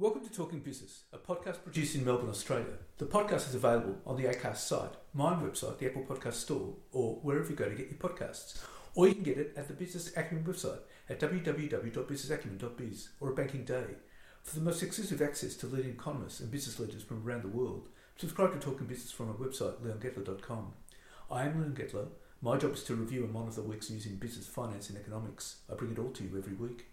Welcome to Talking Business, a podcast produced in Melbourne, Australia. The podcast is available on the ACAST site, my website, the Apple Podcast Store, or wherever you go to get your podcasts. Or you can get it at the Business Acumen website at www.businessacumen.biz or a banking day. For the most exclusive access to leading economists and business leaders from around the world, subscribe to Talking Business from our website, leongettler.com. I am Leon Gettler. My job is to review and monitor the week's news in business, finance, and economics. I bring it all to you every week.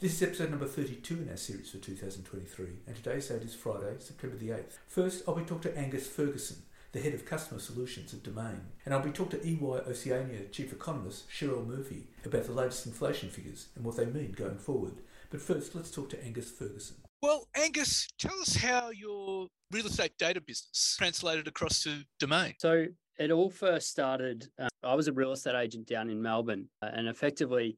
This is episode number 32 in our series for 2023, and today's date is Friday, September the 8th. First, I'll be talking to Angus Ferguson, the head of customer solutions at Domain, and I'll be talking to EY Oceania chief economist Cherelle Murphy about the latest inflation figures and what they mean going forward. But first, let's talk to Angus Ferguson. Well, Angus, tell us how your real estate data business translated across to Domain. So it all first started. Uh, I was a real estate agent down in Melbourne, uh, and effectively,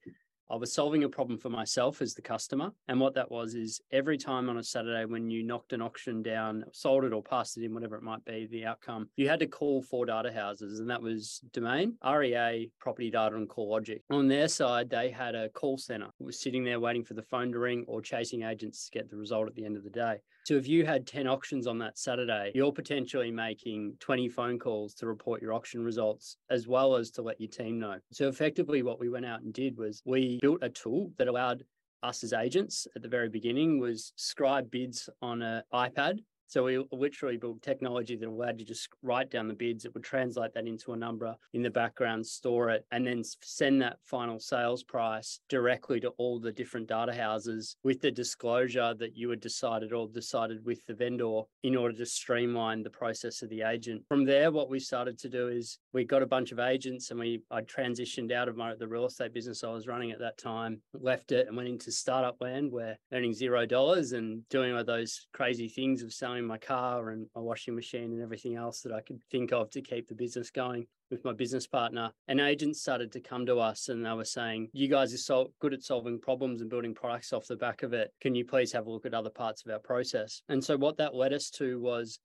I was solving a problem for myself as the customer. And what that was is every time on a Saturday when you knocked an auction down, sold it or passed it in, whatever it might be, the outcome, you had to call four data houses, and that was Domain, REA, Property Data, and CoreLogic. On their side, they had a call center. It was sitting there waiting for the phone to ring or chasing agents to get the result at the end of the day. So if you had 10 auctions on that Saturday, you're potentially making 20 phone calls to report your auction results as well as to let your team know. So effectively what we went out and did was we built a tool that allowed us as agents at the very beginning was scribe bids on an iPad so we literally built technology that allowed you to just write down the bids. It would translate that into a number in the background, store it, and then send that final sales price directly to all the different data houses with the disclosure that you had decided or decided with the vendor in order to streamline the process of the agent. From there, what we started to do is we got a bunch of agents and we I transitioned out of my the real estate business I was running at that time, left it and went into startup land where earning zero dollars and doing all those crazy things of selling my car and my washing machine and everything else that I could think of to keep the business going with my business partner. And agents started to come to us and they were saying, You guys are so good at solving problems and building products off the back of it. Can you please have a look at other parts of our process? And so what that led us to was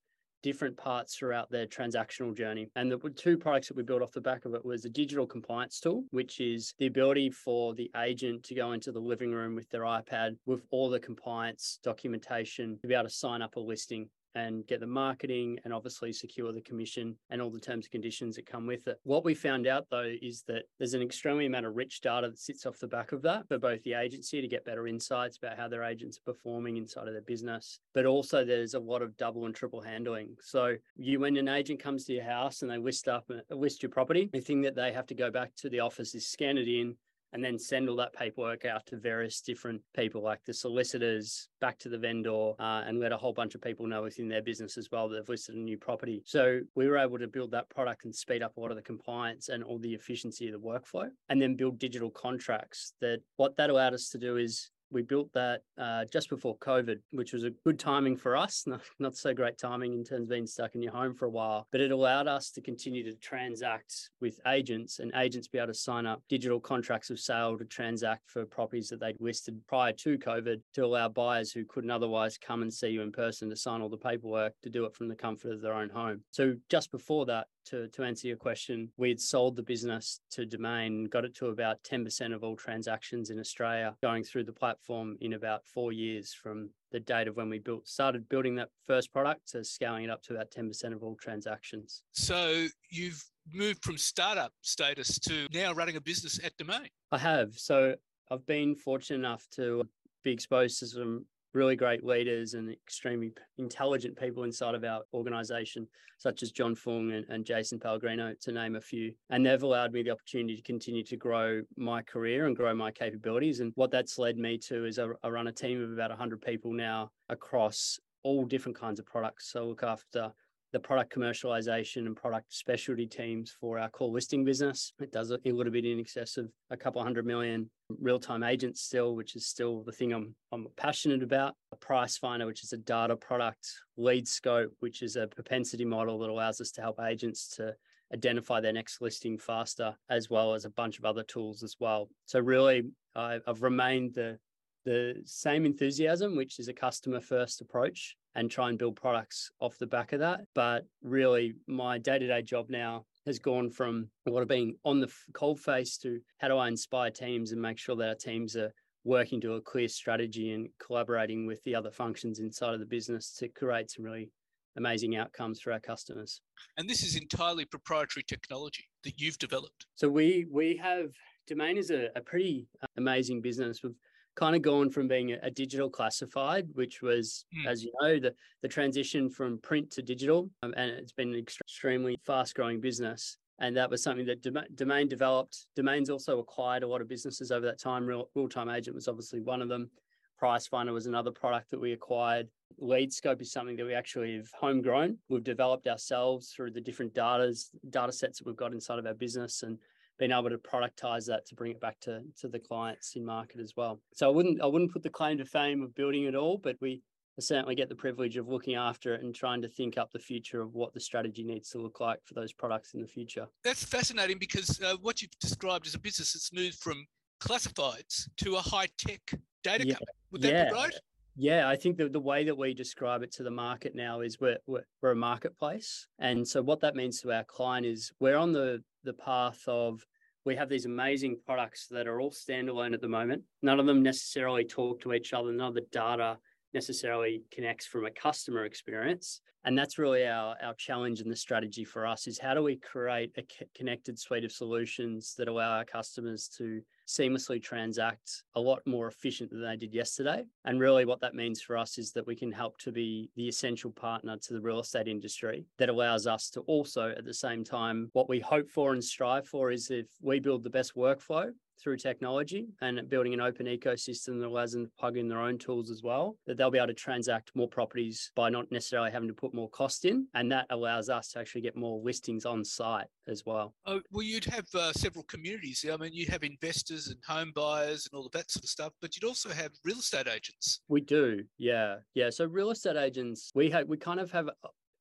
different parts throughout their transactional journey. And the two products that we built off the back of it was a digital compliance tool, which is the ability for the agent to go into the living room with their iPad with all the compliance documentation to be able to sign up a listing and get the marketing and obviously secure the commission and all the terms and conditions that come with it. What we found out though is that there's an extremely amount of rich data that sits off the back of that for both the agency to get better insights about how their agents are performing inside of their business, but also there's a lot of double and triple handling. So you when an agent comes to your house and they list up uh, list your property, the thing that they have to go back to the office is scan it in, and then send all that paperwork out to various different people like the solicitors back to the vendor uh, and let a whole bunch of people know within their business as well that they've listed a new property. So we were able to build that product and speed up a lot of the compliance and all the efficiency of the workflow and then build digital contracts that what that allowed us to do is we built that uh, just before COVID, which was a good timing for us. Not, not so great timing in terms of being stuck in your home for a while, but it allowed us to continue to transact with agents and agents be able to sign up digital contracts of sale to transact for properties that they'd listed prior to COVID to allow buyers who couldn't otherwise come and see you in person to sign all the paperwork to do it from the comfort of their own home. So just before that, to, to answer your question, we had sold the business to Domain, got it to about 10% of all transactions in Australia going through the platform in about four years from the date of when we built started building that first product to scaling it up to about 10% of all transactions. So you've moved from startup status to now running a business at Domain. I have. So I've been fortunate enough to be exposed to some really great leaders and extremely intelligent people inside of our organization, such as John Fung and, and, Jason Pellegrino, to name a few. And they've allowed me the opportunity to continue to grow my career and grow my capabilities. And what that's led me to is I, run a team of about 100 people now across all different kinds of products. So I look after the product commercialization and product specialty teams for our core listing business. It does a little bit in excess of a couple hundred million real time agents still, which is still the thing I'm, I'm passionate about. A price finder, which is a data product, lead scope, which is a propensity model that allows us to help agents to identify their next listing faster, as well as a bunch of other tools as well. So really, I've remained the the same enthusiasm, which is a customer first approach, and try and build products off the back of that. But really, my day to day job now has gone from a lot of being on the cold face to how do I inspire teams and make sure that our teams are working to a clear strategy and collaborating with the other functions inside of the business to create some really amazing outcomes for our customers. And this is entirely proprietary technology that you've developed. So we we have Domain is a, a pretty uh, amazing business. We've kind of gone from being a, digital classified, which was, mm. as you know, the, the transition from print to digital. Um, and it's been an extremely fast growing business. And that was something that Domain developed. Domain's also acquired a lot of businesses over that time. Real, Real-Time Agent was obviously one of them. Price Finder was another product that we acquired. Lead Scope is something that we actually have homegrown. We've developed ourselves through the different datas, data sets that we've got inside of our business and being able to productize that to bring it back to, to the clients in market as well. So I wouldn't I wouldn't put the claim to fame of building it all, but we certainly get the privilege of looking after it and trying to think up the future of what the strategy needs to look like for those products in the future. That's fascinating because uh, what you've described as a business that's moved from classifieds to a high tech data yeah. company. Would that yeah. be right? Yeah, I think the, the way that we describe it to the market now is we're, we're, we're a marketplace. And so what that means to our client is we're on the, the path of we have these amazing products that are all standalone at the moment. None of them necessarily talk to each other. None of the data necessarily connects from a customer experience. And that's really our, our challenge and the strategy for us is how do we create a connected suite of solutions that allow our customers to seamlessly transact a lot more efficient than they did yesterday. And really, what that means for us is that we can help to be the essential partner to the real estate industry that allows us to also, at the same time, what we hope for and strive for is if we build the best workflow through technology and building an open ecosystem that allows them to plug in their own tools as well, that they'll be able to transact more properties by not necessarily having to put more cost in. And that allows us to actually get more listings on site as well. Oh, well, you'd have uh, several communities. I mean, you have investors and home buyers and all of that sort of stuff, but you'd also have real estate agents. We do. Yeah. Yeah. So real estate agents, we have, we kind of have,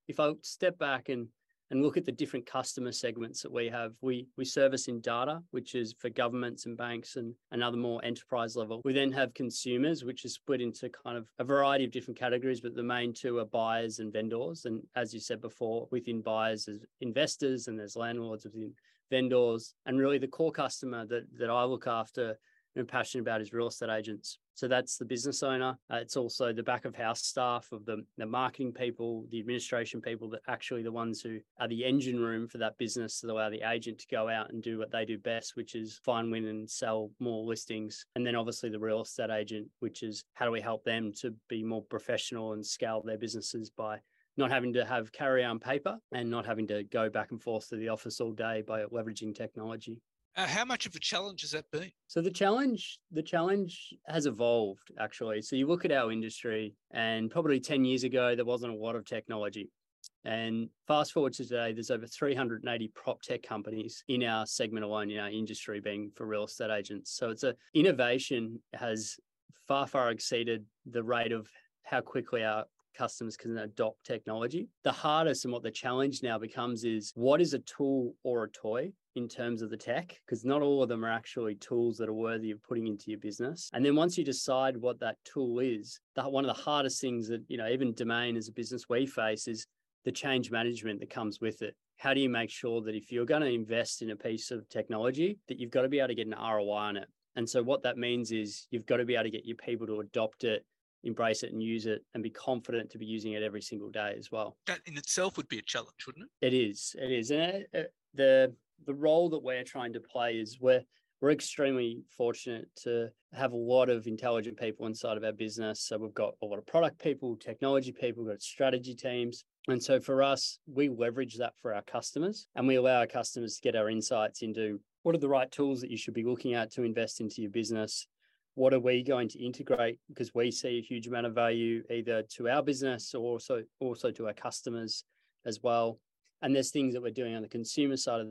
if I step back and and look at the different customer segments that we have. We we service in data, which is for governments and banks and another more enterprise level. We then have consumers, which is split into kind of a variety of different categories, but the main two are buyers and vendors. And as you said before, within buyers there's investors and there's landlords within vendors. And really the core customer that that I look after and passionate about is real estate agents. So that's the business owner. Uh, it's also the back of house staff of the, the marketing people, the administration people that actually the ones who are the engine room for that business to allow the agent to go out and do what they do best, which is find, win, and sell more listings. And then obviously the real estate agent, which is how do we help them to be more professional and scale their businesses by not having to have carry on paper and not having to go back and forth to the office all day by leveraging technology. Uh, how much of a challenge has that been? So the challenge, the challenge has evolved actually. So you look at our industry, and probably ten years ago there wasn't a lot of technology. And fast forward to today, there's over 380 prop tech companies in our segment alone, in our industry, being for real estate agents. So it's a innovation has far, far exceeded the rate of how quickly our customers can adopt technology. The hardest and what the challenge now becomes is what is a tool or a toy in terms of the tech? Because not all of them are actually tools that are worthy of putting into your business. And then once you decide what that tool is, that one of the hardest things that, you know, even domain as a business we face is the change management that comes with it. How do you make sure that if you're going to invest in a piece of technology, that you've got to be able to get an ROI on it? And so what that means is you've got to be able to get your people to adopt it embrace it and use it and be confident to be using it every single day as well. That in itself would be a challenge, wouldn't it? It is. It is. And it, uh, uh, the the role that we're trying to play is we're we're extremely fortunate to have a lot of intelligent people inside of our business. So we've got a lot of product people, technology people, we've got strategy teams. And so for us, we leverage that for our customers and we allow our customers to get our insights into what are the right tools that you should be looking at to invest into your business? What are we going to integrate? Because we see a huge amount of value either to our business or also also to our customers as well. And there's things that we're doing on the consumer side of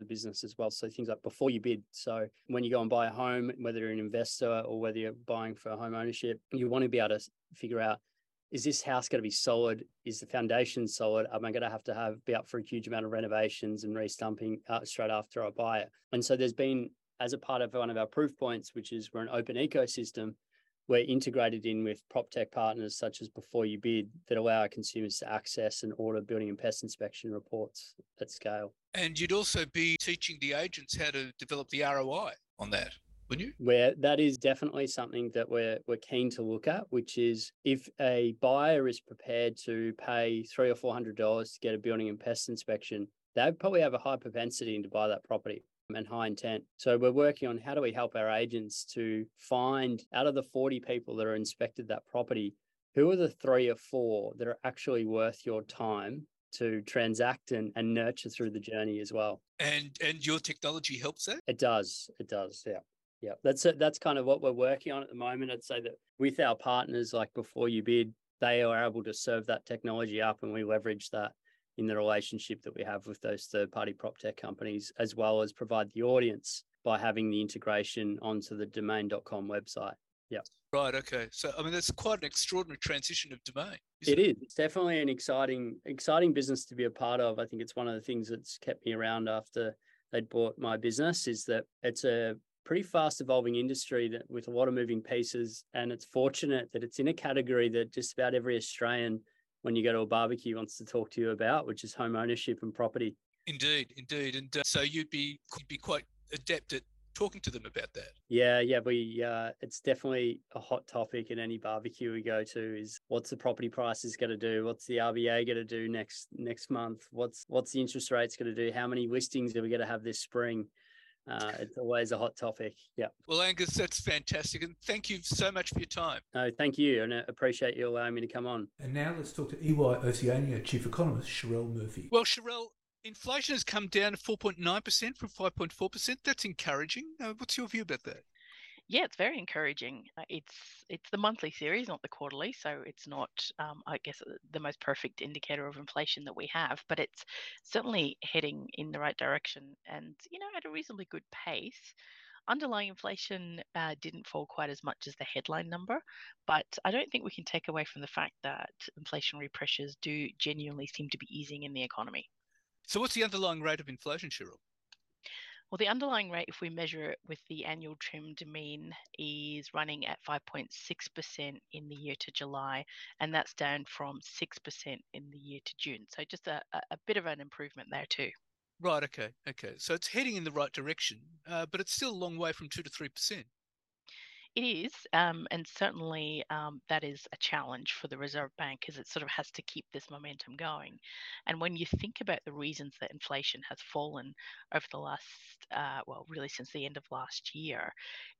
the business as well. So things like before you bid. So when you go and buy a home, whether you're an investor or whether you're buying for home ownership, you want to be able to figure out is this house going to be solid? Is the foundation solid? Am I going to have to have be up for a huge amount of renovations and restumping uh, straight after I buy it? And so there's been, as a part of one of our proof points, which is we're an open ecosystem, we're integrated in with prop tech partners such as Before You Bid that allow our consumers to access and order building and pest inspection reports at scale. And you'd also be teaching the agents how to develop the ROI on that wouldn't you? Where that is definitely something that we're we're keen to look at, which is if a buyer is prepared to pay three or four hundred dollars to get a building and pest inspection, they probably have a high propensity to buy that property and high intent. So we're working on how do we help our agents to find out of the 40 people that are inspected that property, who are the three or four that are actually worth your time to transact and, and nurture through the journey as well. And and your technology helps that? It does. It does. Yeah. Yeah, that's that's kind of what we're working on at the moment. I'd say that with our partners, like before you bid, they are able to serve that technology up, and we leverage that in the relationship that we have with those third-party prop tech companies, as well as provide the audience by having the integration onto the domain.com website. Yeah. Right. Okay. So I mean, that's quite an extraordinary transition of domain. It, it is. It's definitely an exciting, exciting business to be a part of. I think it's one of the things that's kept me around after they'd bought my business is that it's a pretty fast evolving industry that with a lot of moving pieces. And it's fortunate that it's in a category that just about every Australian, when you go to a barbecue, wants to talk to you about, which is home ownership and property. Indeed, indeed. And uh, so you'd be could be quite adept at talking to them about that. Yeah, yeah, we uh, it's definitely a hot topic at any barbecue we go to is what's the property prices going to do? What's the RBA going to do next next month? What's what's the interest rates going to do? How many listings are we going to have this spring? Uh, it's always a hot topic. Yeah. Well, Angus, that's fantastic. And thank you so much for your time. No, thank you. And I appreciate you allowing me to come on. And now let's talk to EY Oceania Chief Economist, Cherelle Murphy. Well, Cherelle, inflation has come down to 4.9% from 5.4%. That's encouraging. Uh, what's your view about that? Yeah, it's very encouraging. Uh, it's it's the monthly series, not the quarterly, so it's not, um, I guess, uh, the most perfect indicator of inflation that we have, but it's certainly heading in the right direction, and you know, at a reasonably good pace. Underlying inflation uh, didn't fall quite as much as the headline number, but I don't think we can take away from the fact that inflationary pressures do genuinely seem to be easing in the economy. So, what's the underlying rate of inflation, Cherelle? Well, the underlying rate, if we measure it with the annual trimmed mean, is running at 5.6% in the year to July, and that's down from 6% in the year to June. So just a, a bit of an improvement there too. Right. Okay. Okay. So it's heading in the right direction, uh, but it's still a long way from two to three percent. It is, um, and certainly um, that is a challenge for the Reserve Bank as it sort of has to keep this momentum going. And when you think about the reasons that inflation has fallen over the last, uh, well, really since the end of last year,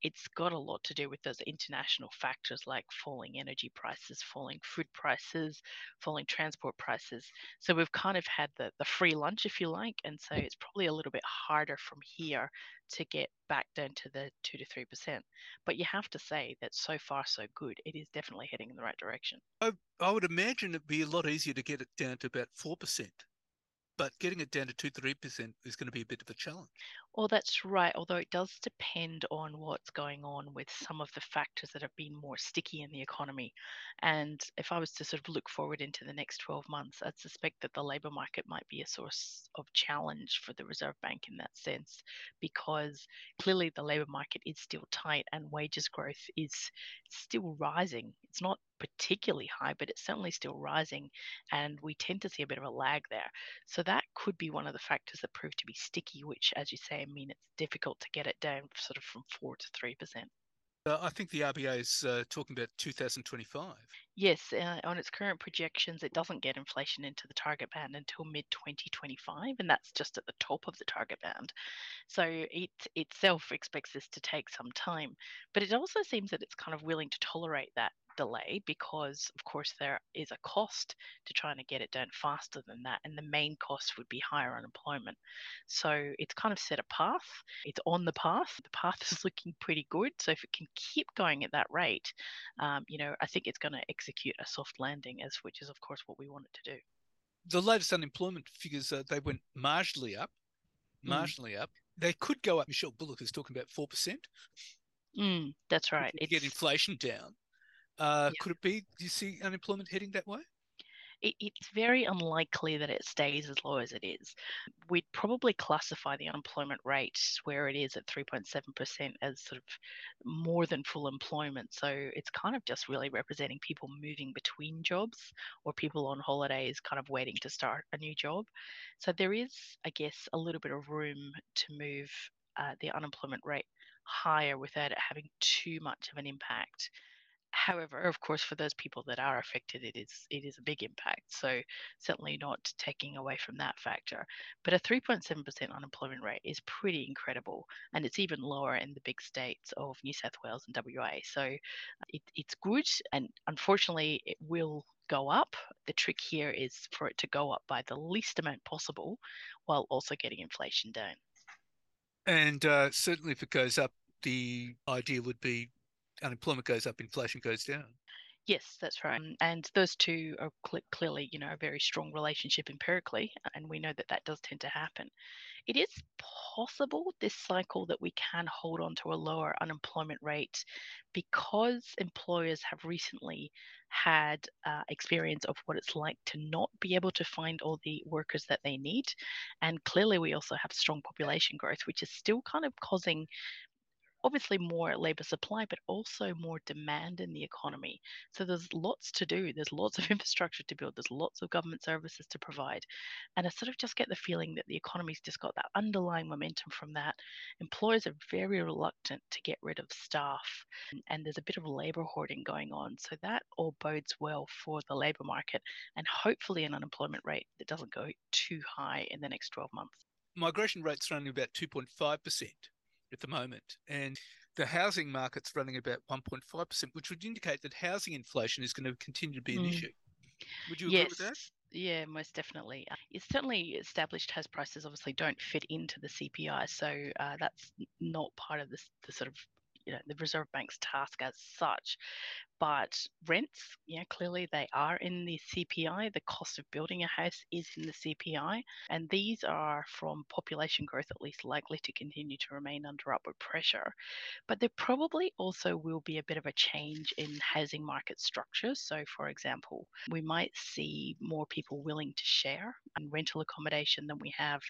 it's got a lot to do with those international factors like falling energy prices, falling food prices, falling transport prices. So we've kind of had the, the free lunch, if you like, and so it's probably a little bit harder from here to get back down to the two to three percent. But you have to say that so far so good. It is definitely heading in the right direction. I, I would imagine it'd be a lot easier to get it down to about four percent but getting it down to 2 3% is going to be a bit of a challenge. Well, that's right. Although it does depend on what's going on with some of the factors that have been more sticky in the economy. And if I was to sort of look forward into the next 12 months, I'd suspect that the labour market might be a source of challenge for the Reserve Bank in that sense, because clearly the labour market is still tight and wages growth is still rising. It's not particularly high, but it's certainly still rising. And we tend to see a bit of a lag there. So that could be one of the factors that prove to be sticky, which, as you say, I mean it's difficult to get it down sort of from 4 to 3%. Uh, I think the RBA is uh, talking about 2025. Yes, uh, on its current projections, it doesn't get inflation into the target band until mid 2025, and that's just at the top of the target band. So it itself expects this to take some time, but it also seems that it's kind of willing to tolerate that delay because, of course, there is a cost to trying to get it done faster than that. And the main cost would be higher unemployment. So it's kind of set a path. It's on the path. The path is looking pretty good. So if it can keep going at that rate, um, you know, I think it's going to execute a soft landing, as which is, of course, what we want it to do. The latest unemployment figures, uh, they went marginally up, hmm. marginally mm. up. They could go up. Michele Bullock is talking about 4%. Mm, that's right. Get inflation down. Uh, yeah. Could it be? Do you see unemployment heading that way? It, it's very unlikely that it stays as low as it is. We'd probably classify the unemployment rate where it is at 3.7% as sort of more than full employment. So it's kind of just really representing people moving between jobs or people on holidays kind of waiting to start a new job. So there is, I guess, a little bit of room to move uh, the unemployment rate higher without it having too much of an impact However, of course, for those people that are affected, it is it is a big impact. So certainly not taking away from that factor. But a 3.7% unemployment rate is pretty incredible, and it's even lower in the big states of New South Wales and WA. So it, it's good, and unfortunately, it will go up. The trick here is for it to go up by the least amount possible, while also getting inflation down. And uh, certainly, if it goes up, the idea would be unemployment goes up, inflation goes down. Yes, that's right. And those two are cl- clearly, you know, a very strong relationship empirically, and we know that that does tend to happen. It is possible this cycle that we can hold on to a lower unemployment rate because employers have recently had uh, experience of what it's like to not be able to find all the workers that they need. And clearly, we also have strong population growth, which is still kind of causing obviously more labor supply, but also more demand in the economy. So there's lots to do. There's lots of infrastructure to build. There's lots of government services to provide. And I sort of just get the feeling that the economy's just got that underlying momentum from that. Employers are very reluctant to get rid of staff. And there's a bit of labor hoarding going on. So that all bodes well for the labor market and hopefully an unemployment rate that doesn't go too high in the next 12 months. Migration rates are only about 2.5% at the moment. And the housing market's running about 1.5%, which would indicate that housing inflation is going to continue to be an mm. issue. Would you yes. agree with that? Yeah, most definitely. It's certainly established house prices obviously don't fit into the CPI, so uh, that's not part of the, the sort of you know the Reserve Bank's task as such. But rents, know, clearly they are in the CPI. The cost of building a house is in the CPI. And these are from population growth, at least likely to continue to remain under upward pressure. But there probably also will be a bit of a change in housing market structure. So, for example, we might see more people willing to share and rental accommodation than we have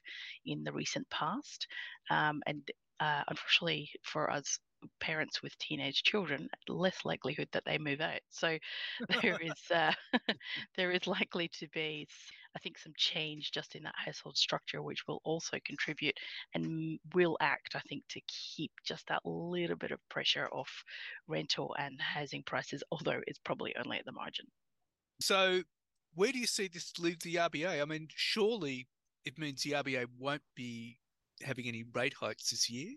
in the recent past. Um, and uh, unfortunately for us parents with teenage children, less likelihood that they move out. So there is uh, there is likely to be, I think, some change just in that household structure, which will also contribute and will act, I think, to keep just that little bit of pressure off rental and housing prices, although it's probably only at the margin. So where do you see this leave the RBA? I mean, surely it means the RBA won't be having any rate hikes this year.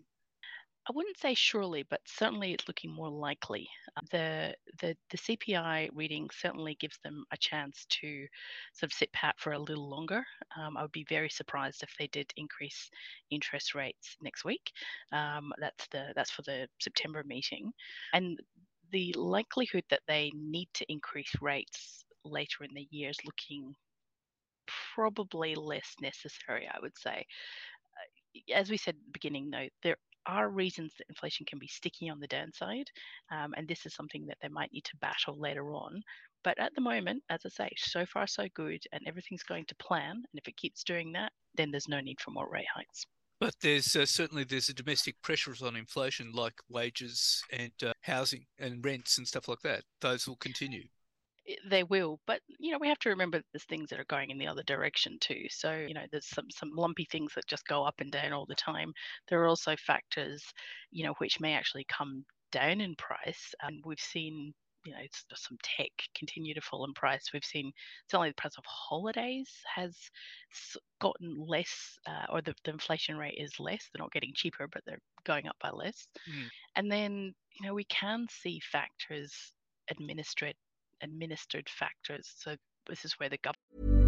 I wouldn't say surely, but certainly it's looking more likely. Uh, the, the the CPI reading certainly gives them a chance to sort of sit pat for a little longer. Um, I would be very surprised if they did increase interest rates next week. Um, that's the that's for the September meeting, and the likelihood that they need to increase rates later in the year is looking probably less necessary. I would say uh, as we said at the beginning, though, there are reasons that inflation can be sticky on the downside, um, and this is something that they might need to battle later on. But at the moment, as I say, so far so good, and everything's going to plan. And if it keeps doing that, then there's no need for more rate hikes. But there's uh, certainly there's a domestic pressures on inflation, like wages and uh, housing and rents and stuff like that. Those will continue they will but you know we have to remember there's things that are going in the other direction too so you know there's some some lumpy things that just go up and down all the time there are also factors you know which may actually come down in price and we've seen you know some tech continue to fall in price. We've seen certainly the price of holidays has gotten less, uh, or the, the inflation rate is less. They're not getting cheaper, but they're going up by less. Mm. And then you know we can see factors administered administered factors. So this is where the government.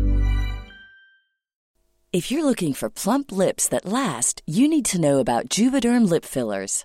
If you're looking for plump lips that last, you need to know about Juvederm lip fillers.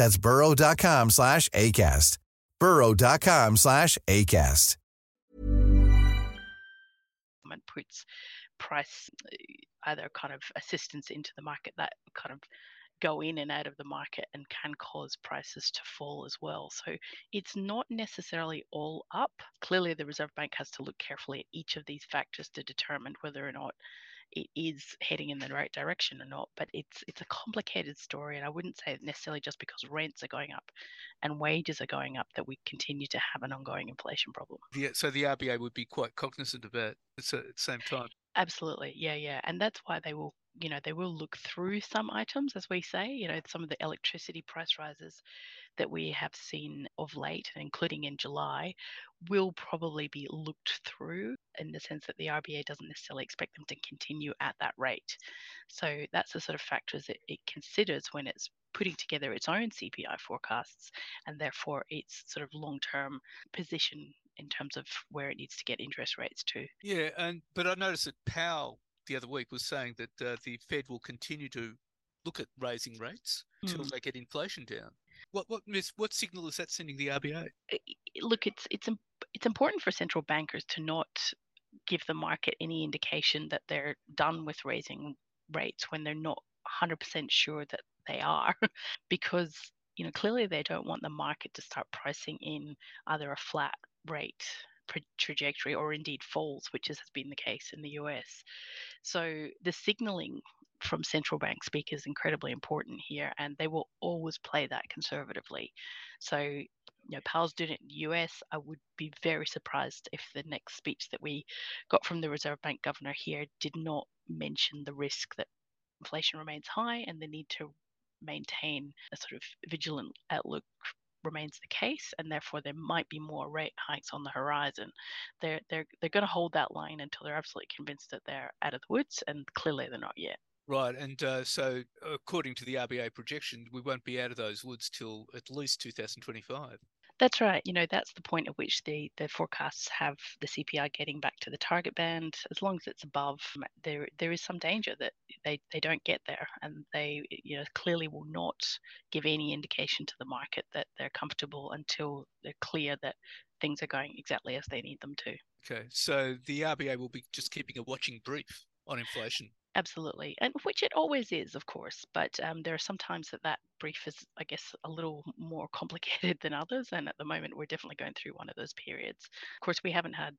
That's burrow.com slash ACAST. burrow.com slash ACAST. And puts price, uh, either kind of assistance into the market that kind of go in and out of the market and can cause prices to fall as well. So it's not necessarily all up. Clearly, the Reserve Bank has to look carefully at each of these factors to determine whether or not it is heading in the right direction or not. But it's it's a complicated story, and I wouldn't say necessarily just because rents are going up and wages are going up that we continue to have an ongoing inflation problem. Yeah, so the RBA would be quite cognizant of that at the same time. Absolutely, yeah, yeah, and that's why they will you know they will look through some items as we say you know some of the electricity price rises that we have seen of late, including in July, will probably be looked through in the sense that the RBA doesn't necessarily expect them to continue at that rate. So that's the sort of factors that it considers when it's putting together its own CPI forecasts and therefore its sort of long-term position in terms of where it needs to get interest rates to. Yeah, and but I noticed that Powell the other week was saying that uh, the Fed will continue to look at raising rates until mm. they get inflation down. What what what signal is that sending the RBA? Look, it's it's it's important for central bankers to not give the market any indication that they're done with raising rates when they're not 100% sure that they are, because you know clearly they don't want the market to start pricing in either a flat rate trajectory or indeed falls, which has been the case in the US. So the signaling from central bank speak is incredibly important here, and they will always play that conservatively. So, you know, Powell's doing it in the US. I would be very surprised if the next speech that we got from the Reserve Bank governor here did not mention the risk that inflation remains high and the need to maintain a sort of vigilant outlook remains the case, and therefore there might be more rate hikes on the horizon. They're they're they're going to hold that line until they're absolutely convinced that they're out of the woods, and clearly they're not yet. Right, and uh, so according to the RBA projection, we won't be out of those woods till at least 2025. That's right. You know, that's the point at which the, the forecasts have the CPI getting back to the target band. As long as it's above, there there is some danger that they, they don't get there, and they you know clearly will not give any indication to the market that they're comfortable until they're clear that things are going exactly as they need them to. Okay, so the RBA will be just keeping a watching brief on inflation absolutely and which it always is of course but um, there are some times that that brief is, I guess, a little more complicated than others. And at the moment, we're definitely going through one of those periods. Of course, we haven't had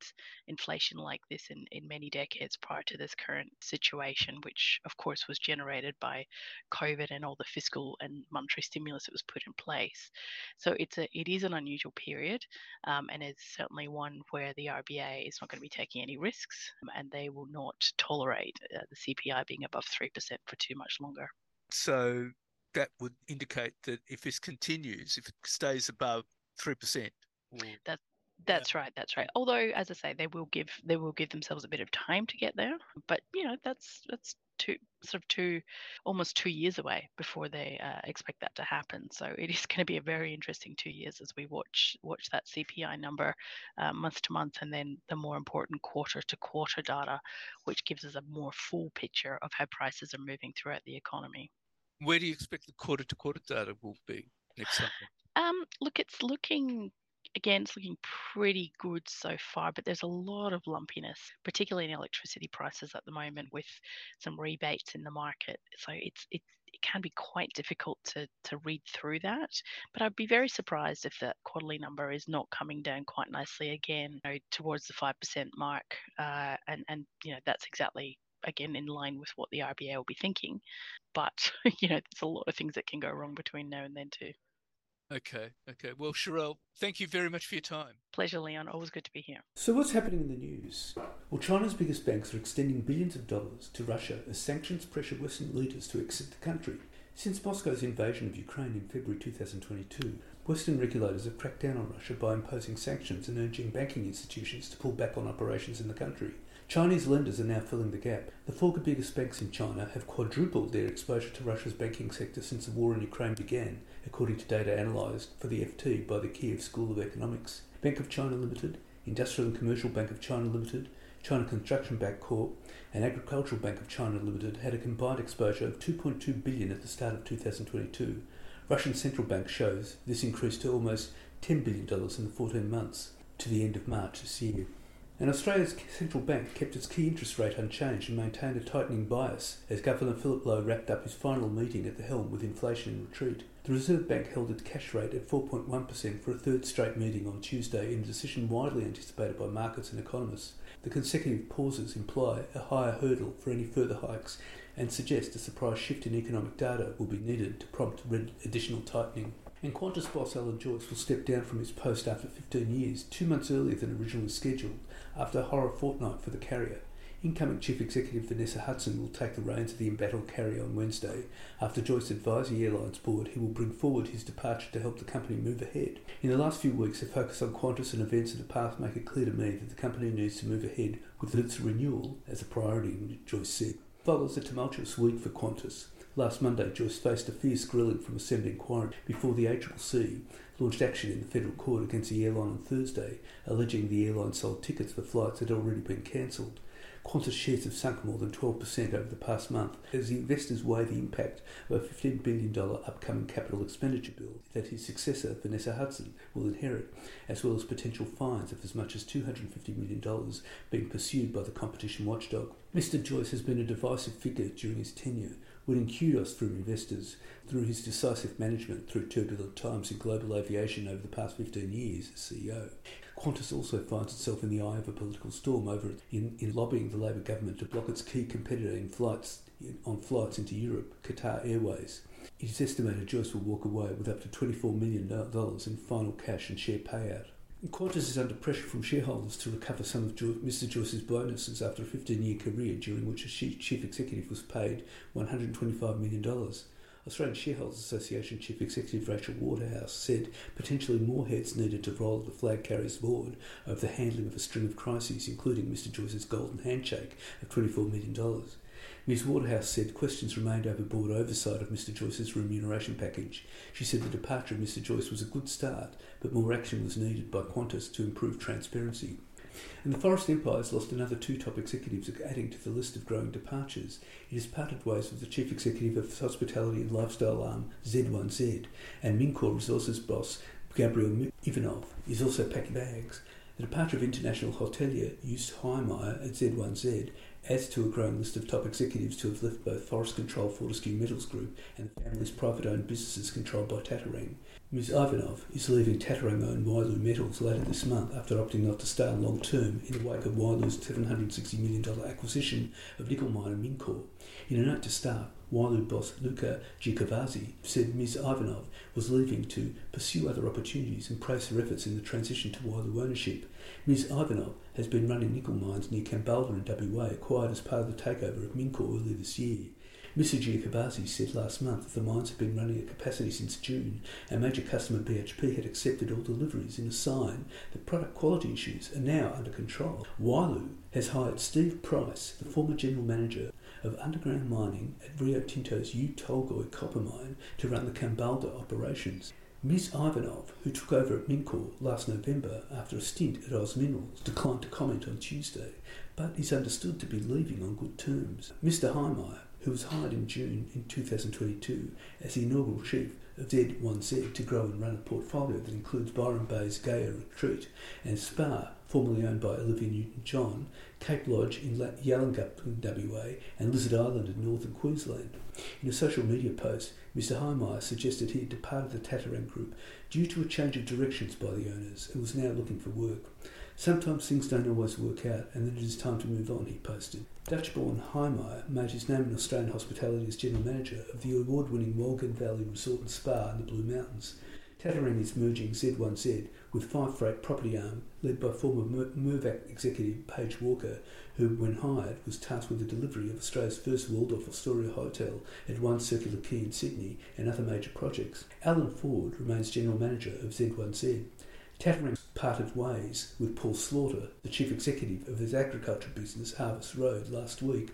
inflation like this in, in many decades prior to this current situation, which, of course, was generated by COVID and all the fiscal and monetary stimulus that was put in place. So it's a it is an unusual period, um, and it's certainly one where the RBA is not going to be taking any risks, and they will not tolerate uh, the CPI being above three percent for too much longer. So that would indicate that if this continues, if it stays above three percent, that that's yeah. right. That's right. Although, as I say, they will give they will give themselves a bit of time to get there. But you know, that's that's two sort of two almost two years away before they uh, expect that to happen. So it is going to be a very interesting two years as we watch watch that CPI number uh, month to month, and then the more important quarter to quarter data, which gives us a more full picture of how prices are moving throughout the economy. Where do you expect the quarter to quarter data will be next summer? Um, look, it's looking again, it's looking pretty good so far, but there's a lot of lumpiness, particularly in electricity prices at the moment with some rebates in the market. So it's it, can be quite difficult to to read through that. But I'd be very surprised if that quarterly number is not coming down quite nicely again you know, towards the five percent mark. Uh, and and you know that's exactly again in line with what the RBA will be thinking. But you know, there's a lot of things that can go wrong between now and then too. Okay, okay. Well, Cherelle, thank you very much for your time. Pleasure, Leon. Always good to be here. So, what's happening in the news? Well, China's biggest banks are extending billions of dollars to Russia as sanctions pressure Western leaders to exit the country. Since Moscow's invasion of Ukraine in February 2022, Western regulators have cracked down on Russia by imposing sanctions and urging banking institutions to pull back on operations in the country. Chinese lenders are now filling the gap. The four biggest banks in China have quadrupled their exposure to Russia's banking sector since the war in Ukraine began, according to data analysed for the FT by the Kyiv School of Economics. Bank of China Limited, Industrial and Commercial Bank of China Limited, China Construction Bank Corp, and Agricultural Bank of China Limited had a combined exposure of 2.2 billion at the start of 2022. Russian central bank shows this increased to almost $10 billion in the 14 months to the end of March this year. And Australia's central bank kept its key interest rate unchanged and maintained a tightening bias as Governor Philip Lowe wrapped up his final meeting at the helm with inflation in retreat. The Reserve Bank held its cash rate at 4.1% for a third straight meeting on Tuesday in a decision widely anticipated by markets and economists. The consecutive pauses imply a higher hurdle for any further hikes and suggest a surprise shift in economic data will be needed to prompt additional tightening. And Qantas boss Alan Joyce will step down from his post after 15 years, two months earlier than originally scheduled, after a horror fortnight for the carrier. Incoming Chief Executive Vanessa Hudson will take the reins of the embattled carrier on Wednesday. After Joyce advised the airline's board, he will bring forward his departure to help the company move ahead. In the last few weeks, the focus on Qantas and events in the past make it clear to me that the company needs to move ahead with its renewal as a priority, Joyce said. Follows a tumultuous week for Qantas. Last Monday, Joyce faced a fierce grilling from a Senate inquiry before the ACCC launched action in the federal court against the airline on Thursday, alleging the airline sold tickets for flights that had already been cancelled. Qantas shares have sunk more than 12% over the past month as investors weigh the impact of a $15 billion upcoming capital expenditure bill that his successor, Vanessa Hudson, will inherit, as well as potential fines of as much as $250 million being pursued by the competition watchdog. Mr. Joyce has been a divisive figure during his tenure, winning kudos from investors through his decisive management through turbulent times in global aviation over the past 15 years as CEO. Qantas also finds itself in the eye of a political storm over in, in lobbying the Labor government to block its key competitor in flights on flights into Europe, Qatar Airways. It is estimated Joyce will walk away with up to $24 million in final cash and share payout. Qantas is under pressure from shareholders to recover some of Mr. Joyce's bonuses after a 15 year career during which a chief executive was paid $125 million. Australian Shareholders Association Chief Executive Rachel Waterhouse said potentially more heads needed to roll the flag carrier's board over the handling of a string of crises, including Mr. Joyce's golden handshake of $24 million. Ms Waterhouse said questions remained over board oversight of Mr Joyce's remuneration package. She said the departure of Mr Joyce was a good start, but more action was needed by Qantas to improve transparency. And the Forrest Empire has lost another two top executives, adding to the list of growing departures. It has parted ways with the chief executive of hospitality and lifestyle arm Z1Z, and Mincor Resources boss Gabrielle Iwanow is also packing bags. The departure of international hotelier Joost Heymeijer at Z1Z adds to a growing list of top executives to have left both Forrest Control Fortescue Metals Group and the family's private-owned businesses controlled by Tattarang. Ms Iwanow is leaving Tattarang-owned Wyloo Metals later this month after opting not to stay on long-term in the wake of Wyloo's $760 million acquisition of nickel miner Mincor. In a note to staff, Wyloo boss Luca Giacovazzi said Ms Iwanow was leaving to pursue other opportunities and praised her efforts in the transition to Wyloo ownership. Ms Iwanow has been running nickel mines near Kambalda in WA, acquired as part of the takeover of Mincor earlier this year. Mr Giacovazzi said last month that the mines have been running at capacity since June and major customer BHP had accepted all deliveries in a sign that product quality issues are now under control. Wyloo has hired Steve Price, the former general manager of underground mining at Rio Tinto's Oyu Tolgoi copper mine, to run the Kambalda operations. Ms Iwanow, who took over at Mincor last November after a stint at Oz Minerals, declined to comment on Tuesday, but is understood to be leaving on good terms. Mr Heymeijer, who was hired in June in 2022 as the inaugural chief of Z1Z to grow and run a portfolio that includes Byron Bay's Gaia Retreat and Spa, formerly owned by Olivia Newton-John, Cape Lodge in Yallingup in WA, and Lizard Island in northern Queensland. In a social media post, Mr Heymeijer suggested he had departed the Tattarang Group due to a change of directions by the owners and was now looking for work. Sometimes things don't always work out, and then it is time to move on, he posted. Dutch born Heymeijer made his name in Australian hospitality as general manager of the award winning Wolgan Valley Resort and Spa in the Blue Mountains. Tattarang is merging Z1Z with Five Freight Property Arm, led by former Mirvac executive Paige Walker, who, when hired, was tasked with the delivery of Australia's first Waldorf Astoria hotel at One Circular Quay in Sydney and other major projects. Alan Ford remains general manager of Z1Z. Tattarang parted ways with Paul Slaughter, the chief executive of his agriculture business Harvest Road, last week.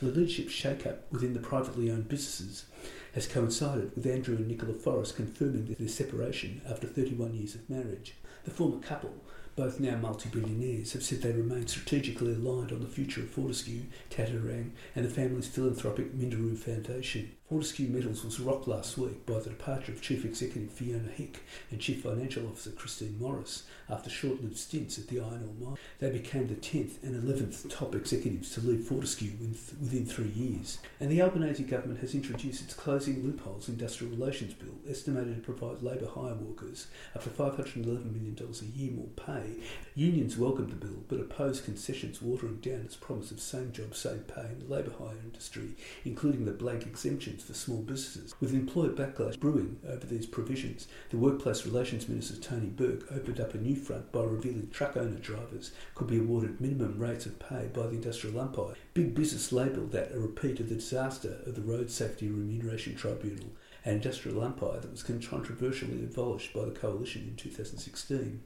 The leadership shake-up within the privately owned businesses has coincided with Andrew and Nicola Forrest confirming their separation after 31 years of marriage. The former couple both now multi-billionaires have said they remain strategically aligned on the future of Fortescue, Tattarang and the family's philanthropic Minderoo Foundation. Fortescue Metals was rocked last week by the departure of Chief Executive Fiona Hick and Chief Financial Officer Christine Morris after short-lived stints at the iron ore mine. They became the 10th and 11th top executives to leave Fortescue within three years. And the Albanese government has introduced its Closing Loopholes Industrial Relations Bill, estimated to provide labour hire workers up to $511 million a year more pay Unions welcomed the bill but opposed concessions watering down its promise of same job, same pay in the labour hire industry, including the blank exemptions for small businesses. With employer backlash brewing over these provisions, the Workplace Relations Minister Tony Burke opened up a new front by revealing truck owner drivers could be awarded minimum rates of pay by the industrial umpire. Big Business labelled that a repeat of the disaster of the Road Safety Remuneration Tribunal, an industrial umpire that was controversially abolished by the coalition in 2016.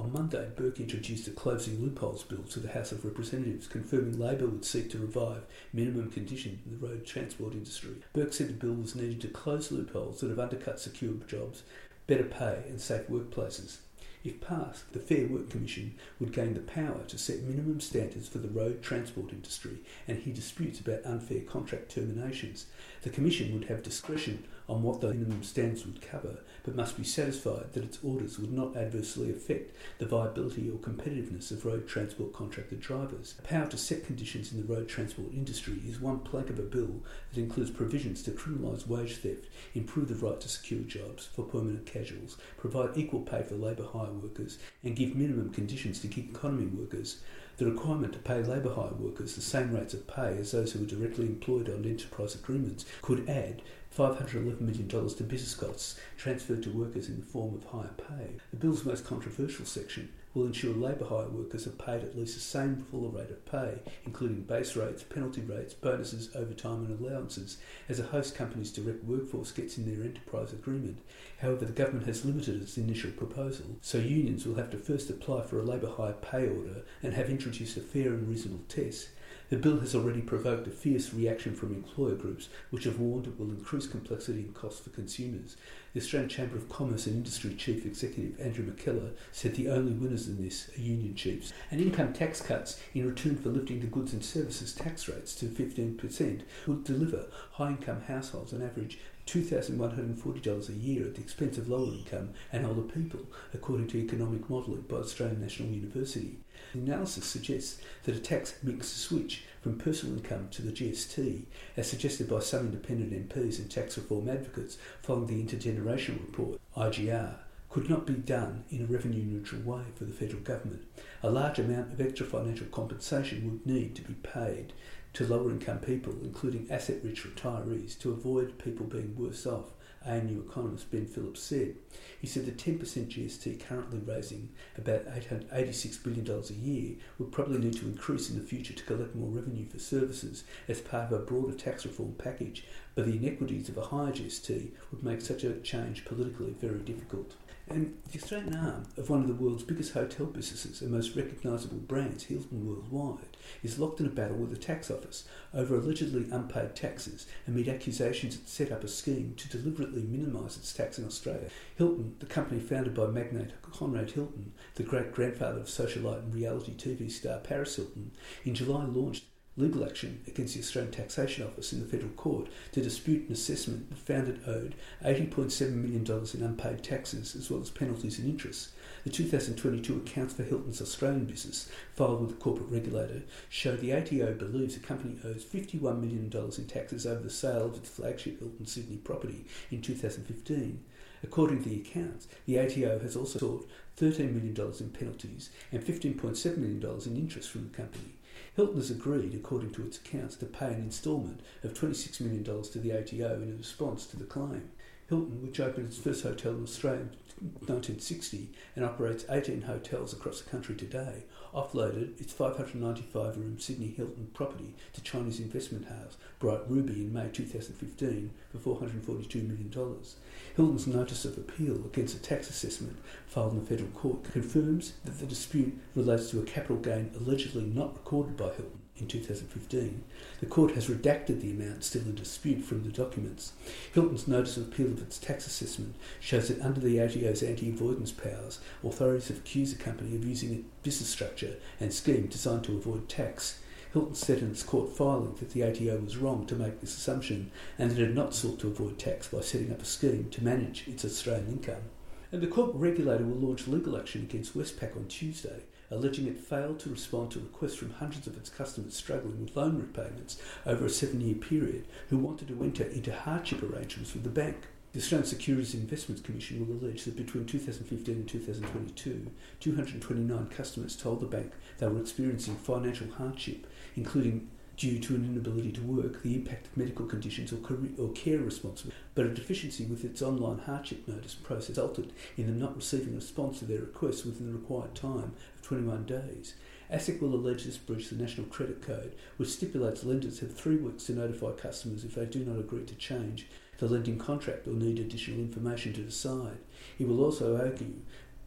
On Monday, Burke introduced a closing loopholes bill to the House of Representatives, confirming Labor would seek to revive minimum conditions in the road transport industry. Burke said the bill was needed to close loopholes that have undercut secure jobs, better pay, and safe workplaces. If passed, the Fair Work Commission would gain the power to set minimum standards for the road transport industry and hear disputes about unfair contract terminations. The Commission would have discretion on what the minimum standards would cover, but must be satisfied that its orders would not adversely affect the viability or competitiveness of road transport contracted drivers. The power to set conditions in the road transport industry is one plank of a bill that includes provisions to criminalise wage theft, improve the right to secure jobs for permanent casuals, provide equal pay for labour hire workers, and give minimum conditions to gig economy workers. The requirement to pay labour hire workers the same rates of pay as those who are directly employed on enterprise agreements could add $511 million to business costs transferred to workers in the form of higher pay. The bill's most controversial section will ensure labour hire workers are paid at least the same full rate of pay, including base rates, penalty rates, bonuses, overtime and allowances, as a host company's direct workforce gets in their enterprise agreement. However, the government has limited its initial proposal, so unions will have to first apply for a labour hire pay order and have introduced a fair and reasonable test. The bill has already provoked a fierce reaction from employer groups, which have warned it will increase complexity and cost for consumers. The Australian Chamber of Commerce and Industry Chief Executive Andrew McKellar said the only winners in this are union chiefs. And income tax cuts in return for lifting the goods and services tax rates to 15% would deliver high income households an average $2,140 a year at the expense of lower income and older people, according to economic modelling by Australian National University. The analysis suggests that a tax mix switch from personal income to the GST, as suggested by some independent MPs and tax reform advocates following the Intergenerational Report, IGR, could not be done in a revenue neutral way for the federal government. A large amount of extra financial compensation would need to be paid to lower income people, including asset rich retirees, to avoid people being worse off, ANU economist Ben Phillips said. He said the 10% GST currently raising about $86 billion a year would probably need to increase in the future to collect more revenue for services as part of a broader tax reform package, but the inequities of a higher GST would make such a change politically very difficult. And the Australian arm of one of the world's biggest hotel businesses and most recognisable brands, Hilton Worldwide, is locked in a battle with the tax office over allegedly unpaid taxes and amid accusations it set up a scheme to deliberately minimise its tax in Australia. Hilton, the company founded by magnate Conrad Hilton, the great grandfather of socialite and reality TV star Paris Hilton, in July launched legal action against the Australian Taxation Office in the Federal Court to dispute an assessment that found it owed $80.7 million in unpaid taxes as well as penalties and interest. The 2022 accounts for Hilton's Australian business, filed with the corporate regulator, show the ATO believes the company owes $51 million in taxes over the sale of its flagship Hilton Sydney property in 2015. According to the accounts, the ATO has also sought $13 million in penalties and $15.7 million in interest from the company. Hilton has agreed, according to its accounts, to pay an instalment of $26 million to the ATO in response to the claim. Hilton, which opened its first hotel in Australia 1960 and operates 18 hotels across the country today, offloaded its 595 room Sydney Hilton property to Chinese investment house Bright Ruby in May 2015 for $442 million. Hilton's notice of appeal against a tax assessment filed in the federal court confirms that the dispute relates to a capital gain allegedly not recorded by Hilton in 2015. The court has redacted the amount still in dispute from the documents. Hilton's notice of appeal of its tax assessment shows that under the ATO's anti-avoidance powers, authorities have accused the company of using a business structure and scheme designed to avoid tax. Hilton said in its court filing that the ATO was wrong to make this assumption and that it had not sought to avoid tax by setting up a scheme to manage its Australian income. And the corporate regulator will launch legal action against Westpac on Tuesday, alleging it failed to respond to requests from hundreds of its customers struggling with loan repayments over a seven year period who wanted to enter into hardship arrangements with the bank. The Australian Securities Investments Commission will allege that between 2015 and 2022, 229 customers told the bank they were experiencing financial hardship, including due to an inability to work, the impact of medical conditions or, career, or care responsibility, but a deficiency with its online hardship notice process resulted in them not receiving a response to their requests within the required time of 21 days. ASIC will allege this breach the National Credit Code, which stipulates lenders have three weeks to notify customers if they do not agree to change the lending contract or need additional information to decide. He will also argue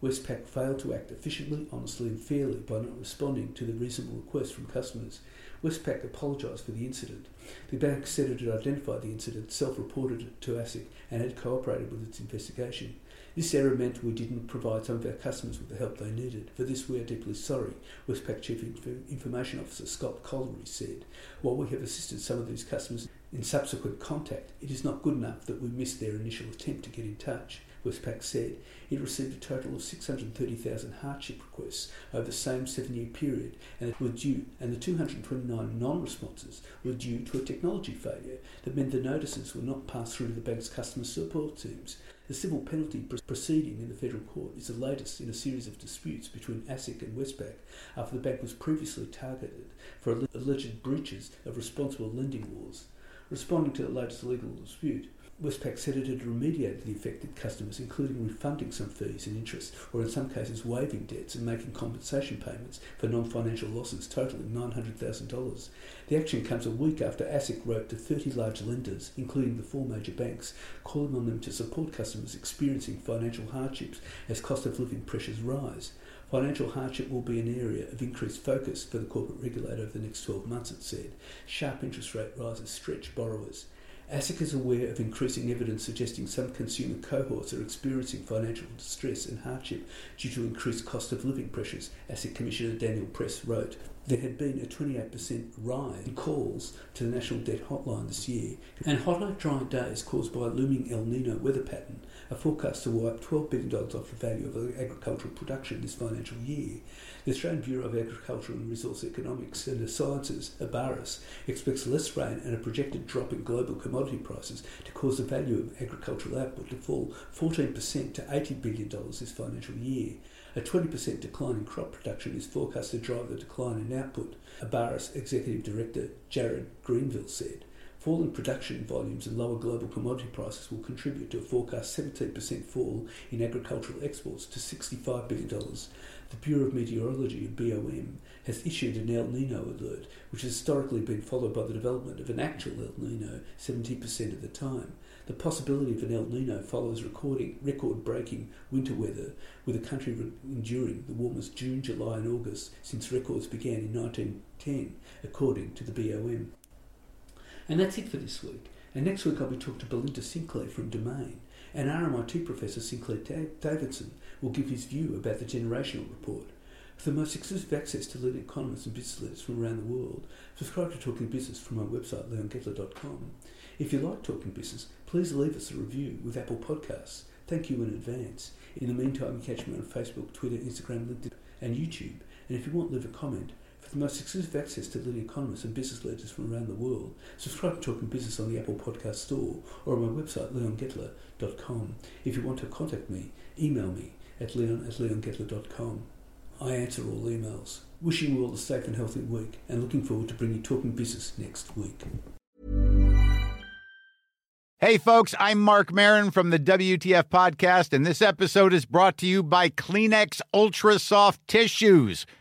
Westpac failed to act efficiently, honestly, and fairly by not responding to the reasonable requests from customers. Westpac apologised for the incident. The bank said it had identified the incident, self reported it to ASIC, and had cooperated with its investigation. This error meant we didn't provide some of our customers with the help they needed. For this, we are deeply sorry, Westpac Chief Information Officer Scott Collary said. While we have assisted some of these customers in subsequent contact, it is not good enough that we missed their initial attempt to get in touch. Westpac said it received a total of 630,000 hardship requests over the same seven-year period, and were due, and the 229 non-responses were due to a technology failure that meant the notices were not passed through to the bank's customer support teams. The civil penalty proceeding in the federal court is the latest in a series of disputes between ASIC and Westpac after the bank was previously targeted for alleged breaches of responsible lending laws. Responding to the latest legal dispute, Westpac said it had remediated the affected customers, including refunding some fees and interest, or in some cases waiving debts and making compensation payments for non-financial losses totaling $900,000. The action comes a week after ASIC wrote to 30 large lenders, including the four major banks, calling on them to support customers experiencing financial hardships as cost of living pressures rise. Financial hardship will be an area of increased focus for the corporate regulator over the next 12 months, it said. Sharp interest rate rises stretch borrowers. ASIC is aware of increasing evidence suggesting some consumer cohorts are experiencing financial distress and hardship due to increased cost of living pressures, ASIC Commissioner Danielle Press wrote. There had been a 28% rise in calls to the National Debt Hotline this year, and hotter, dry days caused by a looming El Nino weather pattern are forecast to wipe $12 billion off the value of agricultural production this financial year. The Australian Bureau of Agricultural and Resource Economics and the Sciences, ABARES, expects less rain and a projected drop in global commodity prices to cause the value of agricultural output to fall 14% to $80 billion this financial year. A 20% decline in crop production is forecast to drive the decline in output, ABARES Executive Director Jared Greenville said. Falling production volumes and lower global commodity prices will contribute to a forecast 17% fall in agricultural exports to $65 billion. The Bureau of Meteorology, BOM, has issued an El Nino alert, which has historically been followed by the development of an actual El Nino 70% of the time. The possibility of an El Nino follows record-breaking winter weather, with the country enduring the warmest June, July and August since records began in 1910, according to the BOM. And that's it for this week. And next week I'll be talking to Belinda Sinclair from Domain. And RMIT Professor Sinclair Davidson will give his view about the generational report. For the most exclusive access to leading economists and business leaders from around the world, subscribe to Talking Business from our website, leongettler.com. If you like Talking Business, please leave us a review with Apple Podcasts. Thank you in advance. In the meantime, catch me on Facebook, Twitter, Instagram, LinkedIn, and YouTube. And if you want, leave a comment the most exclusive access to leading economists and business leaders from around the world, subscribe to Talking Business on the Apple Podcast Store or on my website, leongettler.com. If you want to contact me, email me at leon at leongettler.com. I answer all emails. Wishing you all a safe and healthy week and looking forward to bringing Talking Business next week. Hey, folks, I'm Marc Maron from the WTF Podcast, and this episode is brought to you by Kleenex Ultra Soft Tissues